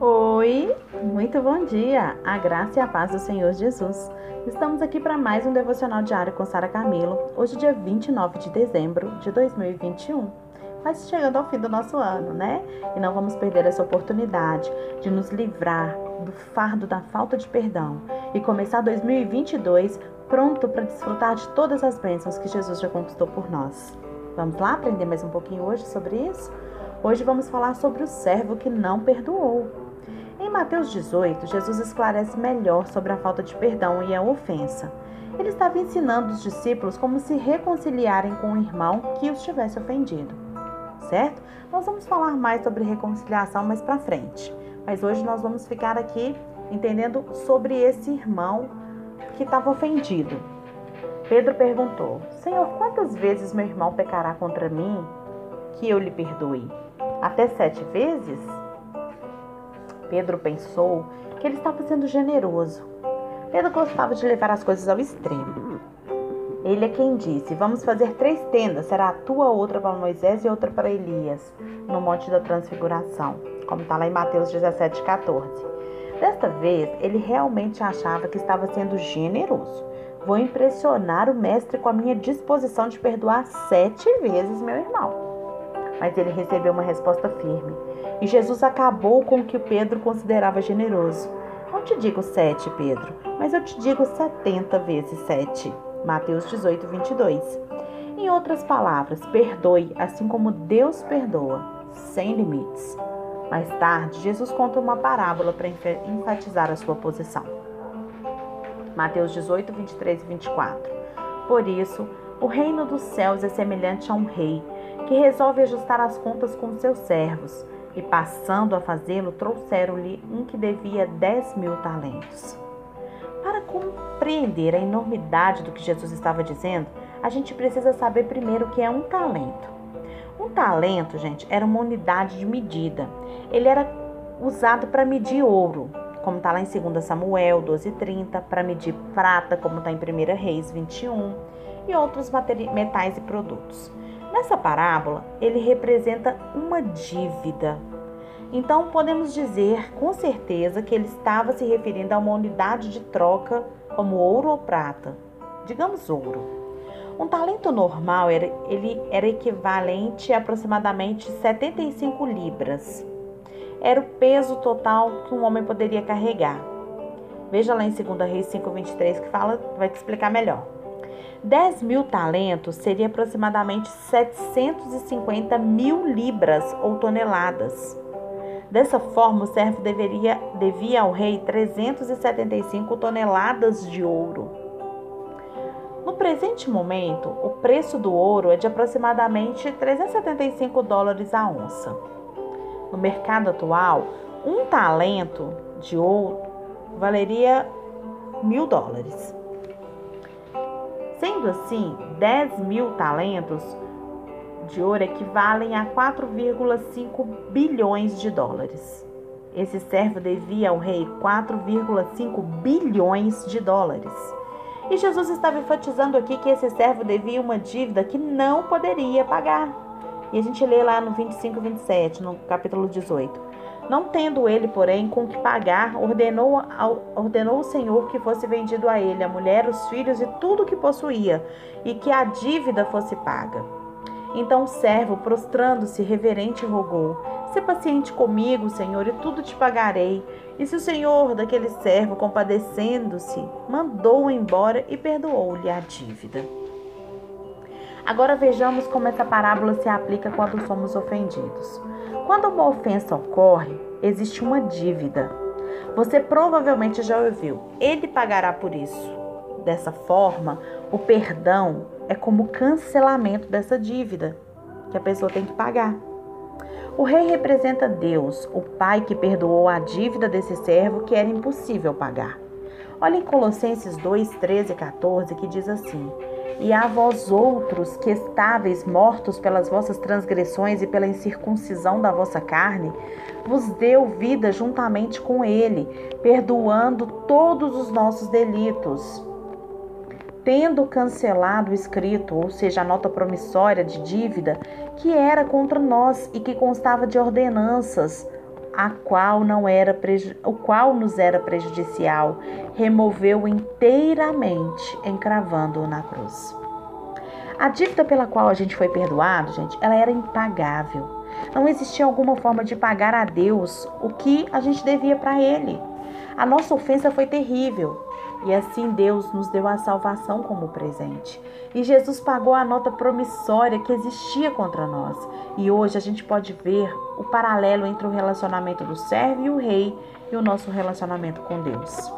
Oi, muito bom dia. A graça e a paz do Senhor Jesus. Estamos aqui para mais um devocional diário com Sara Camilo. Hoje, dia 29 de dezembro de 2021. Mas chegando ao fim do nosso ano, né? E não vamos perder essa oportunidade de nos livrar do fardo da falta de perdão e começar 2022 pronto para desfrutar de todas as bênçãos que Jesus já conquistou por nós. Vamos lá aprender mais um pouquinho hoje sobre isso? Hoje vamos falar sobre o servo que não perdoou. Mateus 18, Jesus esclarece melhor sobre a falta de perdão e a ofensa. Ele estava ensinando os discípulos como se reconciliarem com o irmão que os tivesse ofendido. Certo? Nós vamos falar mais sobre reconciliação mais para frente. Mas hoje nós vamos ficar aqui entendendo sobre esse irmão que estava ofendido. Pedro perguntou: Senhor, quantas vezes meu irmão pecará contra mim que eu lhe perdoe? Até sete vezes? Pedro pensou que ele estava sendo generoso. Pedro gostava de levar as coisas ao extremo. Ele é quem disse: Vamos fazer três tendas, será a tua outra para Moisés e outra para Elias, no Monte da Transfiguração, como está lá em Mateus 17, 14. Desta vez, ele realmente achava que estava sendo generoso. Vou impressionar o mestre com a minha disposição de perdoar sete vezes meu irmão. Mas ele recebeu uma resposta firme. E Jesus acabou com o que Pedro considerava generoso. Não te digo sete, Pedro, mas eu te digo setenta vezes sete. Mateus 18, 22. Em outras palavras, perdoe assim como Deus perdoa, sem limites. Mais tarde, Jesus conta uma parábola para enfatizar a sua posição. Mateus 18, 23 e 24. Por isso, o reino dos céus é semelhante a um rei que resolve ajustar as contas com seus servos, e passando a fazê-lo, trouxeram-lhe um que devia dez mil talentos. Para compreender a enormidade do que Jesus estava dizendo, a gente precisa saber primeiro o que é um talento. Um talento, gente, era uma unidade de medida. Ele era usado para medir ouro, como está lá em 2 Samuel 12:30, para medir prata, como está em 1 Reis 21, e outros metais e produtos. Nessa parábola, ele representa uma dívida. Então, podemos dizer com certeza que ele estava se referindo a uma unidade de troca como ouro ou prata. Digamos ouro. Um talento normal era, ele era equivalente a aproximadamente 75 libras era o peso total que um homem poderia carregar. Veja lá em 2 Reis 5,23 que fala, vai te explicar melhor. 10 mil talentos seria aproximadamente 750 mil libras ou toneladas. Dessa forma, o servo deveria, devia ao rei 375 toneladas de ouro. No presente momento, o preço do ouro é de aproximadamente 375 dólares a onça. No mercado atual, um talento de ouro valeria mil dólares. Sendo assim, 10 mil talentos de ouro equivalem a 4,5 bilhões de dólares. Esse servo devia ao rei 4,5 bilhões de dólares. E Jesus estava enfatizando aqui que esse servo devia uma dívida que não poderia pagar. E a gente lê lá no 25 e 27, no capítulo 18. Não tendo ele, porém, com que pagar, ordenou, ordenou o Senhor que fosse vendido a ele a mulher, os filhos e tudo o que possuía, e que a dívida fosse paga. Então o servo, prostrando-se reverente, rogou: Se paciente comigo, Senhor, e tudo te pagarei. E se o Senhor daquele servo, compadecendo-se, mandou-o embora e perdoou-lhe a dívida. Agora vejamos como essa parábola se aplica quando somos ofendidos. Quando uma ofensa ocorre, existe uma dívida. Você provavelmente já ouviu, ele pagará por isso. Dessa forma, o perdão é como cancelamento dessa dívida que a pessoa tem que pagar. O rei representa Deus, o pai que perdoou a dívida desse servo que era impossível pagar. Olha em Colossenses 2, 13 e 14 que diz assim: e a vós outros que estáveis mortos pelas vossas transgressões e pela incircuncisão da vossa carne, vos deu vida juntamente com ele, perdoando todos os nossos delitos. Tendo cancelado o escrito, ou seja, a nota promissória de dívida, que era contra nós e que constava de ordenanças, a qual não era o qual nos era prejudicial, removeu inteiramente, encravando-o na cruz. A dívida pela qual a gente foi perdoado, gente, ela era impagável. Não existia alguma forma de pagar a Deus o que a gente devia para ele. A nossa ofensa foi terrível. E assim Deus nos deu a salvação como presente. E Jesus pagou a nota promissória que existia contra nós. E hoje a gente pode ver o paralelo entre o relacionamento do servo e o rei e o nosso relacionamento com Deus.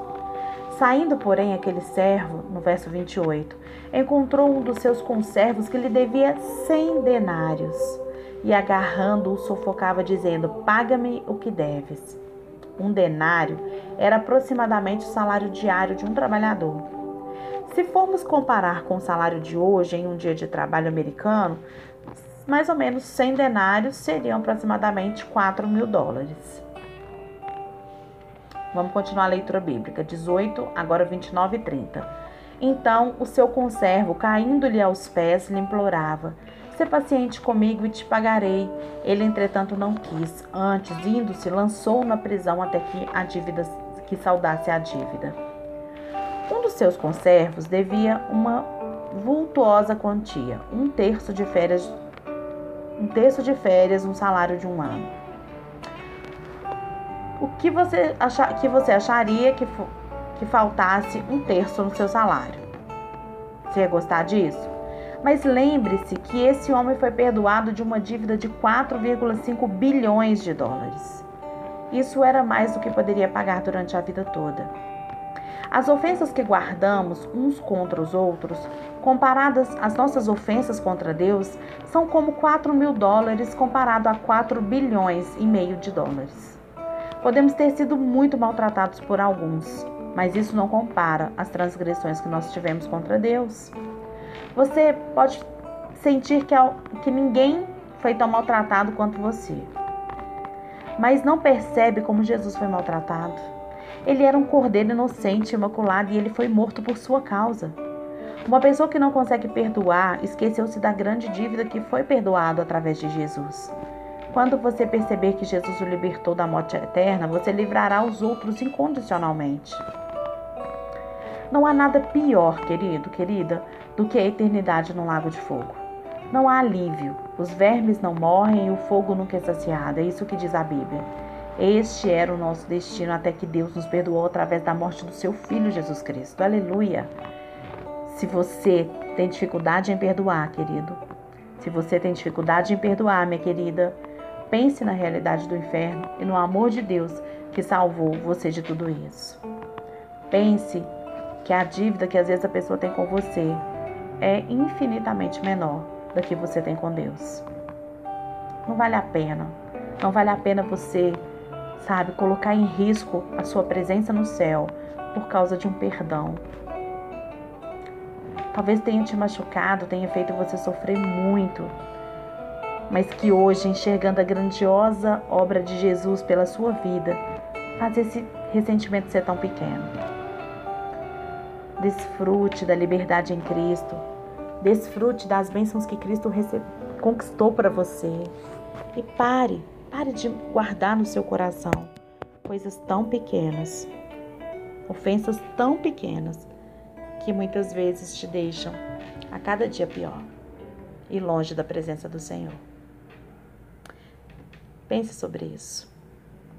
Saindo, porém, aquele servo, no verso 28, encontrou um dos seus conservos que lhe devia cem denários e, agarrando-o, sufocava, dizendo: Paga-me o que deves. Um denário era aproximadamente o salário diário de um trabalhador. Se formos comparar com o salário de hoje em um dia de trabalho americano, mais ou menos 100 denários seriam aproximadamente 4 mil dólares. Vamos continuar a leitura bíblica. 18, agora 29 e 30. Então o seu conservo, caindo-lhe aos pés, lhe implorava: Sê paciente comigo e te pagarei. Ele, entretanto, não quis. Antes, indo-se, lançou na prisão até que a dívida que saudasse a dívida. Um dos seus conservos devia uma vultuosa quantia, um terço de férias, um terço de férias, um salário de um ano. O que você, achar, que você acharia que, que faltasse um terço no seu salário? Você ia gostar disso? Mas lembre-se que esse homem foi perdoado de uma dívida de 4,5 bilhões de dólares. Isso era mais do que poderia pagar durante a vida toda. As ofensas que guardamos uns contra os outros, comparadas às nossas ofensas contra Deus, são como 4 mil dólares comparado a 4 bilhões e meio de dólares. Podemos ter sido muito maltratados por alguns, mas isso não compara as transgressões que nós tivemos contra Deus. Você pode sentir que, que ninguém foi tão maltratado quanto você. Mas não percebe como Jesus foi maltratado. Ele era um cordeiro inocente, imaculado, e ele foi morto por sua causa. Uma pessoa que não consegue perdoar esqueceu-se da grande dívida que foi perdoado através de Jesus. Quando você perceber que Jesus o libertou da morte eterna, você livrará os outros incondicionalmente. Não há nada pior, querido, querida, do que a eternidade no lago de fogo. Não há alívio, os vermes não morrem e o fogo nunca é saciado, é isso que diz a Bíblia. Este era o nosso destino até que Deus nos perdoou através da morte do seu Filho Jesus Cristo. Aleluia! Se você tem dificuldade em perdoar, querido, se você tem dificuldade em perdoar, minha querida, pense na realidade do inferno e no amor de Deus que salvou você de tudo isso. Pense que a dívida que às vezes a pessoa tem com você é infinitamente menor da que você tem com Deus. Não vale a pena. Não vale a pena você, sabe, colocar em risco a sua presença no céu por causa de um perdão. Talvez tenha te machucado, tenha feito você sofrer muito, mas que hoje, enxergando a grandiosa obra de Jesus pela sua vida, faz esse ressentimento ser tão pequeno. Desfrute da liberdade em Cristo. Desfrute das bênçãos que Cristo conquistou para você. E pare, pare de guardar no seu coração coisas tão pequenas, ofensas tão pequenas, que muitas vezes te deixam a cada dia pior e longe da presença do Senhor. Pense sobre isso.